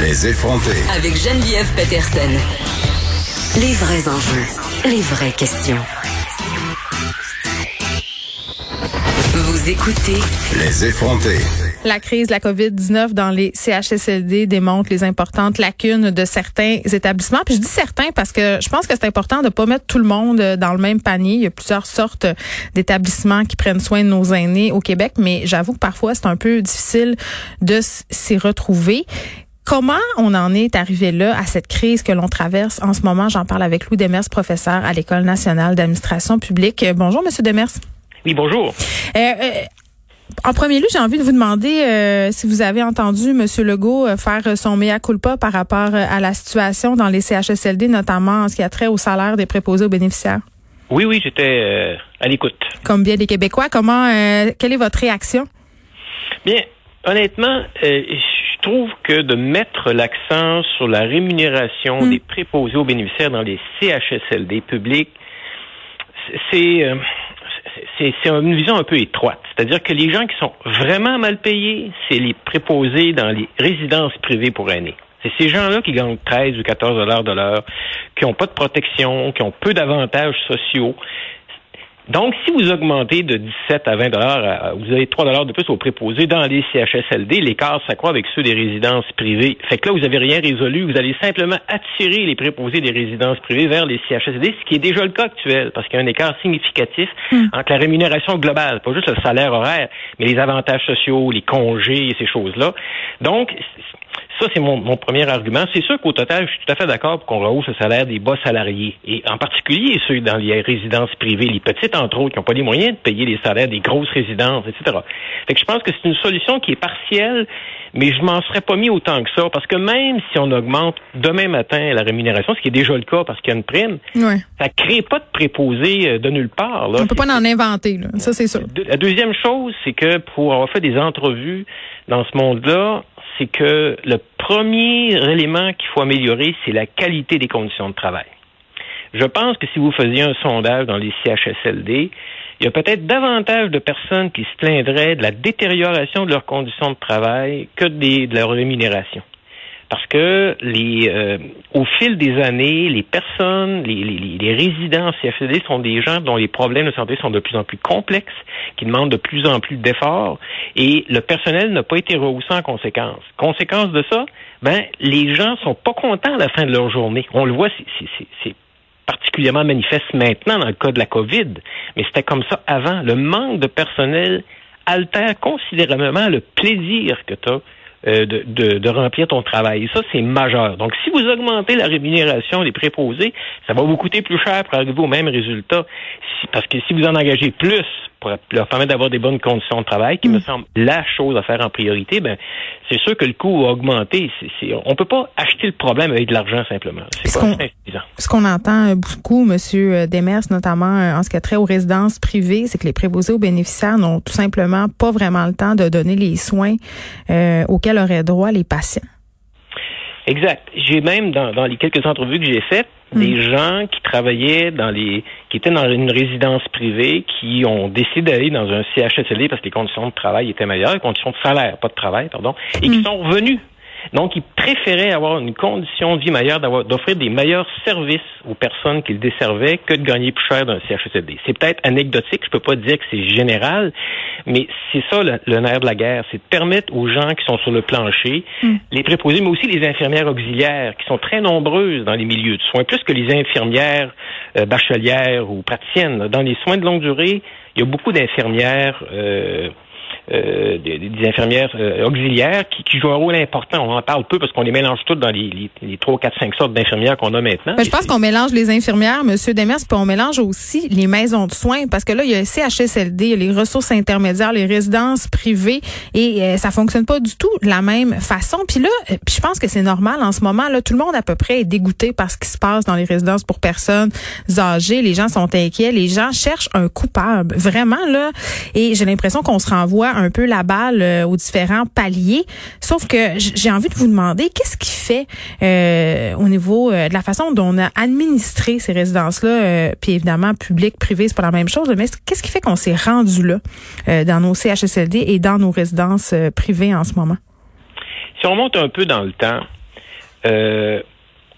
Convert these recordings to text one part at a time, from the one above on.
Les effronter. Avec Geneviève Peterson. Les vrais enjeux, les vraies questions. Vous écoutez Les effronter. La crise de la COVID-19 dans les CHSLD démontre les importantes lacunes de certains établissements. Puis je dis certains parce que je pense que c'est important de pas mettre tout le monde dans le même panier. Il y a plusieurs sortes d'établissements qui prennent soin de nos aînés au Québec, mais j'avoue que parfois c'est un peu difficile de s'y retrouver. Comment on en est arrivé là à cette crise que l'on traverse en ce moment? J'en parle avec Louis Demers, professeur à l'École nationale d'administration publique. Bonjour, Monsieur Demers. Oui, bonjour. Euh, euh, en premier lieu, j'ai envie de vous demander euh, si vous avez entendu M. Legault faire son mea culpa par rapport à la situation dans les CHSLD, notamment en ce qui a trait au salaire des préposés aux bénéficiaires. Oui, oui, j'étais à l'écoute. Comme bien les Québécois, comment, quelle est votre réaction? Bien, honnêtement, je trouve que de mettre l'accent sur la rémunération hmm. des préposés aux bénéficiaires dans les CHSLD publics, c'est euh, c'est une vision un peu étroite. C'est-à-dire que les gens qui sont vraiment mal payés, c'est les préposés dans les résidences privées pour aînés. C'est ces gens-là qui gagnent 13 ou 14 dollars de l'heure, qui n'ont pas de protection, qui ont peu d'avantages sociaux. Donc, si vous augmentez de 17 à 20 dollars, vous avez 3 dollars de plus au préposé dans les CHSLD, l'écart s'accroît avec ceux des résidences privées. Fait que là, vous n'avez rien résolu. Vous allez simplement attirer les préposés des résidences privées vers les CHSLD, ce qui est déjà le cas actuel, parce qu'il y a un écart significatif hmm. entre la rémunération globale, pas juste le salaire horaire, mais les avantages sociaux, les congés et ces choses-là. Donc, ça, c'est mon, premier argument. C'est sûr qu'au total, je suis tout à fait d'accord pour qu'on rehausse le salaire des bas salariés, et en particulier ceux dans les résidences privées, les petites entre autres, qui n'ont pas les moyens de payer les salaires des grosses résidences, etc. Fait que je pense que c'est une solution qui est partielle, mais je m'en serais pas mis autant que ça, parce que même si on augmente demain matin la rémunération, ce qui est déjà le cas parce qu'il y a une prime, ouais. ça crée pas de préposé euh, de nulle part. Là. On peut pas en inventer, là. ça c'est sûr. La deuxième chose, c'est que pour avoir fait des entrevues dans ce monde-là, c'est que le premier élément qu'il faut améliorer, c'est la qualité des conditions de travail. Je pense que si vous faisiez un sondage dans les CHSLD, il y a peut-être davantage de personnes qui se plaindraient de la détérioration de leurs conditions de travail que de leur rémunération parce que les, euh, au fil des années, les personnes, les, résidents CFD sont des gens dont les problèmes de santé sont de plus en plus complexes, qui demandent de plus en plus d'efforts, et le personnel n'a pas été rehaussé en conséquence. Conséquence de ça, ben les gens sont pas contents à la fin de leur journée. On le voit, c'est particulièrement manifeste maintenant dans le cas de la COVID, mais c'était comme ça avant. Le manque de personnel altère considérablement le plaisir que tu as euh, de, de, de, remplir ton travail. Et ça, c'est majeur. Donc, si vous augmentez la rémunération des préposés, ça va vous coûter plus cher pour arriver au même résultat. parce que si vous en engagez plus pour leur permettre d'avoir des bonnes conditions de travail, qui me mm. semble la chose à faire en priorité, ben c'est sûr que le coût va augmenter. C'est, on peut pas acheter le problème avec de l'argent simplement. C'est. Ce qu'on entend beaucoup, Monsieur Demers, notamment euh, en ce qui a trait aux résidences privées, c'est que les préposés aux bénéficiaires n'ont tout simplement pas vraiment le temps de donner les soins euh, auxquels auraient droit les patients. Exact. J'ai même dans, dans les quelques entrevues que j'ai faites, Mm. des gens qui travaillaient dans les, qui étaient dans une résidence privée, qui ont décidé d'aller dans un CHSLD parce que les conditions de travail étaient meilleures, les conditions de salaire, pas de travail, pardon, et qui mm. sont revenus donc, ils préféraient avoir une condition de vie meilleure, d'offrir des meilleurs services aux personnes qu'ils desservaient que de gagner plus cher d'un CHSLD. C'est peut-être anecdotique, je peux pas dire que c'est général, mais c'est ça le, nerf de la guerre, c'est de permettre aux gens qui sont sur le plancher, mm. les préposés, mais aussi les infirmières auxiliaires, qui sont très nombreuses dans les milieux de soins, plus que les infirmières euh, bachelières ou praticiennes. Dans les soins de longue durée, il y a beaucoup d'infirmières euh, euh, des, des, infirmières euh, auxiliaires qui, qui, jouent un rôle important. On en parle peu parce qu'on les mélange toutes dans les, les, les 3, 4, 5 sortes d'infirmières qu'on a maintenant. je pense qu'on mélange les infirmières, Monsieur Demers, puis on mélange aussi les maisons de soins parce que là, il y a le CHSLD, il y a les ressources intermédiaires, les résidences privées et euh, ça fonctionne pas du tout de la même façon. Puis là, euh, je pense que c'est normal en ce moment. Là, tout le monde à peu près est dégoûté par ce qui se passe dans les résidences pour personnes âgées. Les gens sont inquiets, les gens cherchent un coupable, vraiment là. Et j'ai l'impression qu'on se renvoie un peu la balle euh, aux différents paliers. Sauf que j'ai envie de vous demander qu'est-ce qui fait euh, au niveau euh, de la façon dont on a administré ces résidences-là, puis évidemment public, privé, c'est pas la même chose, mais qu'est-ce qui fait qu'on s'est rendu là dans nos CHSLD et dans nos résidences privées en ce moment? Si on remonte un peu dans le temps,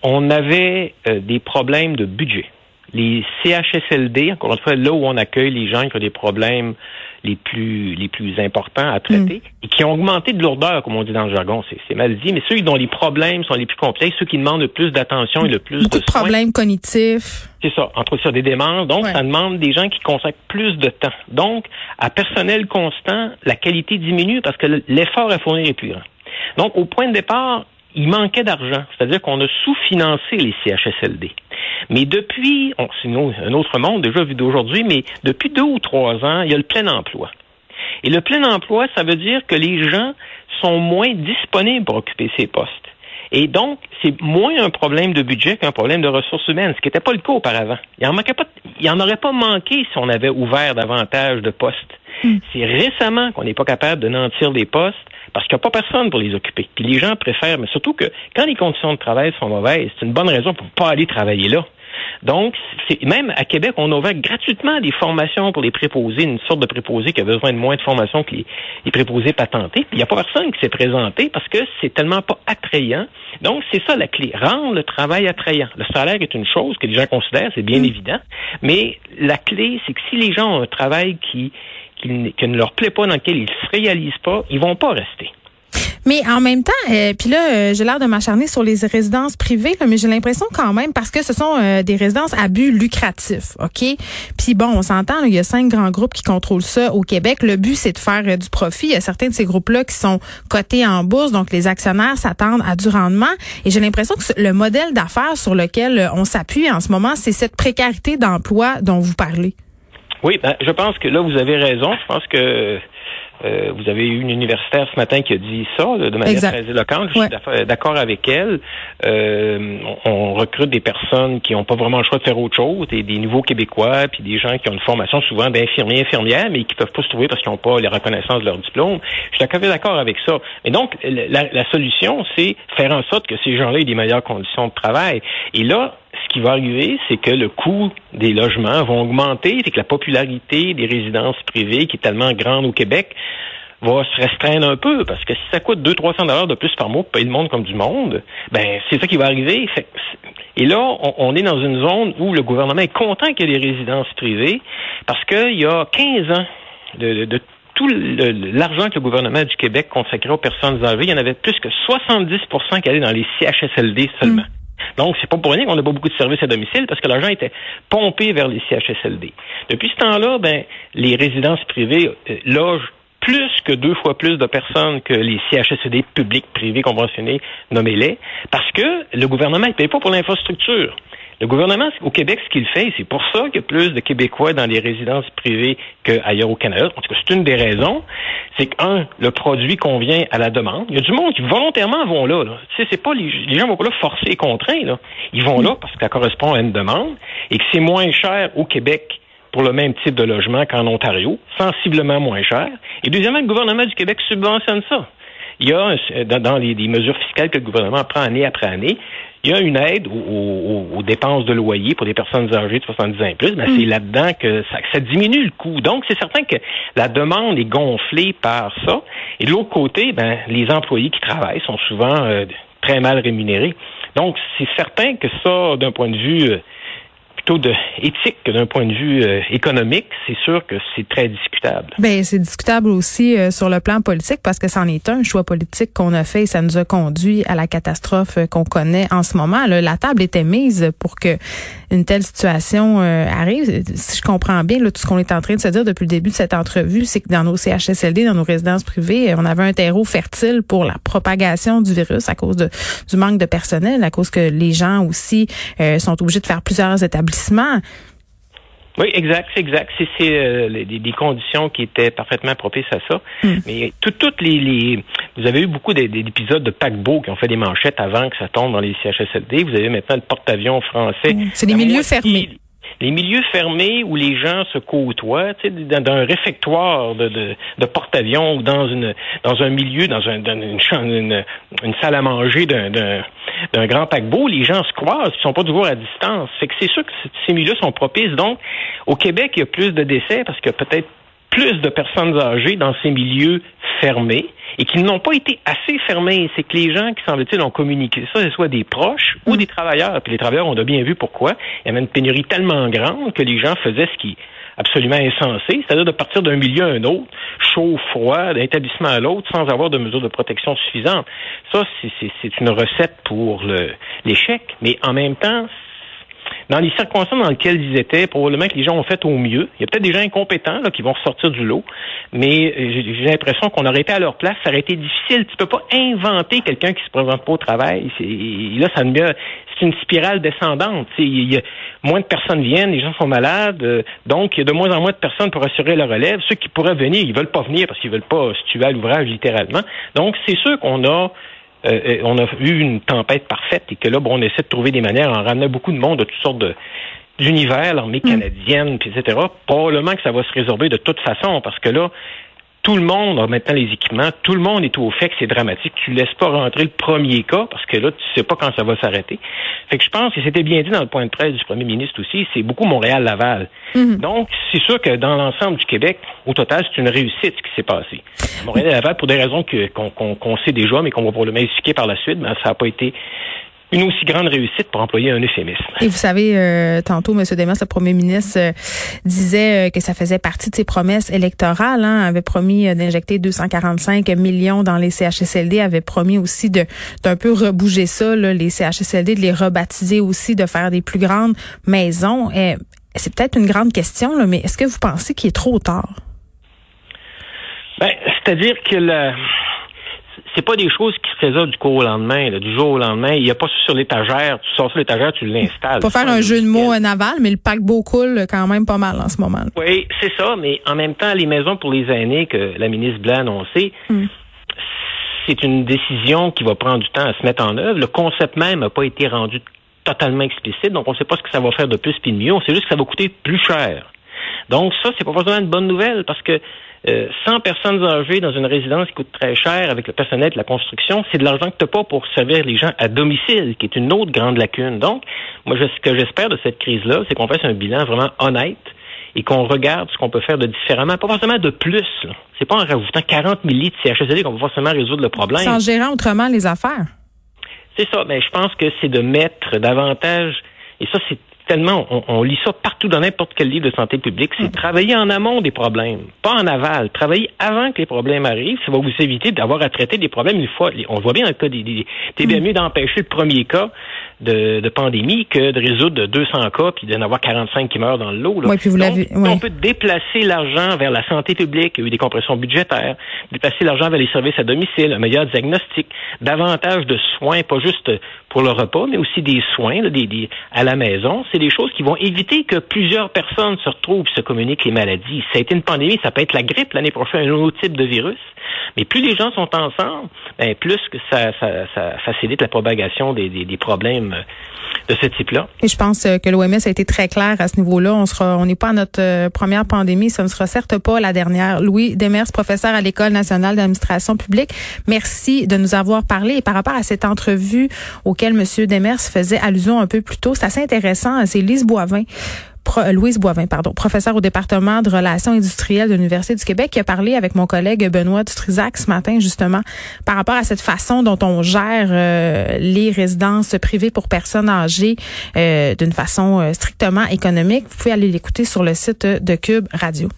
on avait des problèmes de budget. Les CHSLD, encore une fois, là où on accueille les gens qui ont des problèmes les plus les plus importants à traiter Mm. et qui ont augmenté de lourdeur, comme on dit dans le jargon, c'est, mal dit, mais ceux dont les problèmes sont les plus complexes, ceux qui demandent le plus d'attention et le plus Beaucoup de de soins. problèmes cognitifs. C'est ça, entre autres sur des démences. Donc, Ouais. ça demande des gens qui consacrent plus de temps. Donc, à personnel constant, la qualité diminue parce que l'effort à fournir est plus grand. Donc, au point de départ, il manquait d'argent. C'est-à-dire qu'on a sous-financé les CHSLD. Mais depuis, on- c'est un autre monde déjà vu d'aujourd'hui, mais depuis deux ou trois ans, il y a le plein emploi. Et le plein emploi, ça veut dire que les gens sont moins disponibles pour occuper ces postes. Et donc, c'est moins un problème de budget qu'un problème de ressources humaines, ce qui n'était pas le cas auparavant. Il en manquait pas, il en aurait pas manqué si on avait ouvert davantage de postes. C'est récemment qu'on n'est pas capable de nantir des postes parce qu'il n'y a pas personne pour les occuper. Puis les gens préfèrent, mais surtout que quand les conditions de travail sont mauvaises, c'est une bonne raison pour pas aller travailler là. Donc, même à Québec, on ouvert gratuitement des formations pour les préposés, une sorte de préposé qui a besoin de moins de formation que les, les préposés patentés. Il n'y a pas personne qui s'est présenté parce que c'est tellement pas attrayant. Donc, c'est ça la clé, rendre le travail attrayant. Le salaire est une chose que les gens considèrent, c'est bien évident, mais la clé, c'est que si les gens ont un travail qui, qui, ne- ne leur plaît pas, dans lequel ils se réalisent pas, ils vont pas rester. Mais en même temps, euh, puis là, euh, j'ai l'air de m'acharner sur les résidences privées, mais j'ai l'impression quand même, parce que ce sont euh, des résidences à but lucratif, OK? Puis bon, on s'entend, il y a cinq grands groupes qui contrôlent ça au Québec. Le but, c'est de faire du profit. Il y a certains de ces groupes-là qui sont cotés en bourse, donc les actionnaires s'attendent à du rendement. Et j'ai l'impression que le modèle d'affaires sur lequel on s'appuie en ce moment, c'est cette précarité d'emploi dont vous parlez. Oui, ben, je pense que là, vous avez raison. Je pense que euh, vous avez eu une universitaire ce matin qui a dit ça là, de manière Exact. très éloquente. Je Ouais. suis d'aff- d'accord avec elle. Euh, on, on recrute des personnes qui n'ont pas vraiment le choix de faire autre chose, des, des nouveaux Québécois, puis des gens qui ont une formation souvent d'infirmiers, infirmières, mais qui peuvent pas se trouver parce qu'ils n'ont pas les reconnaissances de leur diplôme. Je suis tout à fait d'accord avec ça. Mais donc, la, la solution, c'est faire en sorte que ces gens-là aient des meilleures conditions de travail. Et là, ce qui va arriver, c'est que le coût des logements va augmenter, c'est que la popularité des résidences privées, qui est tellement grande au Québec, va se restreindre un peu, parce que si ça coûte 200-300 dollars de plus par mois pour payer le monde comme du monde, ben c'est ça qui va arriver. Et là, on, est dans une zone où le gouvernement est content qu'il y ait des résidences privées, parce qu'il y a 15 ans de, tout l'argent que le gouvernement du Québec consacrait aux personnes âgées, il y en avait plus que 70% qui allaient dans les CHSLD seulement. Donc, c'est pas pour rien qu'on n'a pas beaucoup de services à domicile parce que l'argent était pompé vers les CHSLD. Depuis ce temps-là, ben, les résidences privées euh, logent plus que deux fois plus de personnes que les CHSLD publics, privés, conventionnés, nommez-les, parce que le gouvernement ne paye pas pour l'infrastructure. Le gouvernement, au Québec, ce qu'il fait, c'est pour ça qu'il y a plus de Québécois dans les résidences privées qu'ailleurs au Canada. En tout cas, c'est une des raisons. C'est qu'un, le produit convient à la demande. Il y a du monde qui volontairement vont là. là. Tu sais, c'est pas les, les gens vont pas là forcés et contraints. Là. Ils vont là parce que ça correspond à une demande et que c'est moins cher au Québec pour le même type de logement qu'en Ontario, sensiblement moins cher. Et deuxièmement, le gouvernement du Québec subventionne ça. Il y a, dans, dans les, les mesures fiscales que le gouvernement prend année après année, il y a une aide aux, aux- aux dépenses de loyer pour des personnes âgées de 70 ans et plus, mais c'est là-dedans que ça, que ça diminue le coût. Donc, c'est certain que la demande est gonflée par ça. Et de l'autre côté, ben, les employés qui travaillent sont souvent euh, très mal rémunérés. Donc, c'est certain que ça, d'un point de vue euh, plutôt de éthique que d'un point de vue euh, économique, c'est sûr que c'est très discutable. Ben c'est discutable aussi euh, sur le plan politique parce que c'en est un choix politique qu'on a fait et ça nous a conduit à la catastrophe euh, qu'on connaît en ce moment. Là, la table était mise pour que une telle situation euh, arrive. Si je comprends bien, là, tout ce qu'on est en train de se dire depuis le début de cette entrevue, c'est que dans nos CHSLD, dans nos résidences privées, on avait un terreau fertile pour la propagation du virus à cause de, du manque de personnel, à cause que les gens aussi euh, sont obligés de faire plusieurs établissements. Oui, exact, c'est exact. C'est euh, des, conditions qui étaient parfaitement propices à ça. Mais tout- toutes les, les, vous avez eu beaucoup d'é- d'épisodes de paquebots qui ont fait des manchettes avant que ça tombe dans les CHSLD. Vous avez maintenant le porte-avions français. Mm. C'est des milieux fermés. Les milieux fermés où les gens se côtoient, dans, dans un réfectoire de, de, porte-avions ou dans une dans un milieu, dans, un, dans une, une, salle à manger d'un grand paquebot, les gens se croisent, ils sont pas toujours à distance. C'est que c'est sûr que ces milieux sont propices. Donc, au Québec, il y a plus de décès parce que peut-être plus de personnes âgées dans ces milieux fermés et qui n'ont pas été assez fermés. C'est que les gens qui, semble-t-il, ont communiqué ça, ce soit des proches ou des travailleurs. Puis les travailleurs, on a bien vu pourquoi. Il y avait une pénurie tellement grande que les gens faisaient ce qui absolument insensé, c'est-à-dire de partir d'un milieu à un autre, chaud, froid, d'un établissement à l'autre, sans avoir de mesures de protection suffisantes. Ça, c'est une recette pour l'échec, mais en même temps, dans les circonstances dans lesquelles ils étaient, probablement que les gens ont fait au mieux. Il y a peut-être des gens incompétents là, qui vont ressortir du lot, mais euh, j'ai l'impression qu'on aurait été à leur place, ça aurait été difficile. Tu peux pas inventer quelqu'un qui se présente pas au travail. Là, ça c'est une spirale descendante. Il y a, moins de personnes viennent, les gens sont malades, euh, donc il y a de moins en moins de personnes pour assurer la relève. Ceux qui pourraient venir, ils veulent pas venir parce qu'ils veulent pas se tuer à l'ouvrage littéralement. Donc c'est sûr qu'on a euh, on a eu une tempête parfaite et que là, bon, on essaie de trouver des manières, en ramenant beaucoup de monde de toutes sortes de d'univers, l'armée mm. canadienne, puis etc. Probablement que ça va se résorber de toute façon, parce que là, tout le monde a maintenant les équipements, tout le monde est au fait que c'est dramatique. Tu laisses pas rentrer le premier cas parce que là, tu sais pas quand ça va s'arrêter. Fait que je pense que c'était bien dit dans le point de presse du premier ministre aussi, c'est beaucoup Montréal-Laval. Mhm. Donc, c'est sûr que dans l'ensemble du Québec, au total, c'est une réussite ce qui s'est passé. Montréal-Laval, pour des raisons qu'on sait déjà, mais qu'on va probablement expliquer par la suite, ben, ça n'a pas été une aussi grande réussite pour employer un euphémisme. Et vous savez, euh, tantôt, M. Desmas, le premier ministre, euh, disait euh, que ça faisait partie de ses promesses électorales. Hein, avait promis d'injecter 245 millions dans les CHSLD, avait promis aussi de d'un peu rebouger ça, là, les CHSLD, de les rebaptiser aussi, de faire des plus grandes maisons. C'est peut-être une grande question, là, mais est-ce que vous pensez qu'il est trop tard? Ben, c'est-à-dire que le c'est pas des choses qui se résolvent du jour au lendemain, du jour au lendemain. Il n'y a pas sur l'étagère, tu sors sur l'étagère, tu l'installes. Pas faire un jeu de mots naval, mais le paquebot coule quand même pas mal en ce moment. Oui, c'est ça, mais en même temps, les maisons pour les aînés que la ministre Blanc a annoncé, hmm. c'est une décision qui va prendre du temps à se mettre en œuvre. Le concept même n'a pas été rendu totalement explicite, donc on ne sait pas ce que ça va faire de plus puis de mieux. On sait juste que ça va coûter plus cher. Donc ça, c'est pas forcément une bonne nouvelle parce que 100 euh, personnes âgées dans une résidence qui coûte très cher avec le personnel de la construction, c'est de l'argent que tu n'as pas pour servir les gens à domicile, qui est une autre grande lacune. Donc, moi, ce que j'espère de cette crise-là, c'est qu'on fasse un bilan vraiment honnête et qu'on regarde ce qu'on peut faire de différemment, pas forcément de plus. C'est pas en rajoutant 40 000 lits de CHSLD qu'on va forcément résoudre le problème. C'est en gérant autrement les affaires. C'est ça, mais je pense que c'est de mettre davantage, et ça c'est tellement, on, lit ça partout dans n'importe quel livre de santé publique, c'est mm. travailler en amont des problèmes, pas en aval. Travailler avant que les problèmes arrivent, ça va vous éviter d'avoir à traiter des problèmes une fois. On voit bien dans le cas des, des, bien mm. mieux d'empêcher le premier cas de, pandémie que de résoudre 200 cas puis d'en avoir 45 qui meurent dans le lot. Puis vous l'avez. On peut déplacer l'argent vers la santé publique, il y a eu des compressions budgétaires, déplacer l'argent vers les services à domicile, un meilleur diagnostic, davantage de soins, pas juste pour le repas, mais aussi des soins des, à la maison. C'est des choses qui vont éviter que plusieurs personnes se retrouvent et se communiquent les maladies. Ça a été une pandémie, ça peut être la grippe l'année prochaine, un autre type de virus. Mais plus les gens sont ensemble, ben, plus que ça, facilite la propagation des, des problèmes de ce type-là. Et je pense euh, que l'OMS a été très clair à ce niveau-là. On sera, on n'est pas à notre euh, première pandémie. Ce ne sera certes pas la dernière. Louis Demers, professeur à l'École nationale d'administration publique. Merci de nous avoir parlé. Et par rapport à cette entrevue auquel Monsieur Demers faisait allusion un peu plus tôt, c'est assez intéressant. C'est Boivin Louise Boivin, pardon, professeure au département de relations industrielles de l'Université du Québec, qui a parlé avec mon collègue Benoît Dutrisac ce matin, justement, par rapport à cette façon dont on gère euh, les résidences privées pour personnes âgées euh, d'une façon euh, strictement économique. Vous pouvez aller l'écouter sur le site de Cube Radio.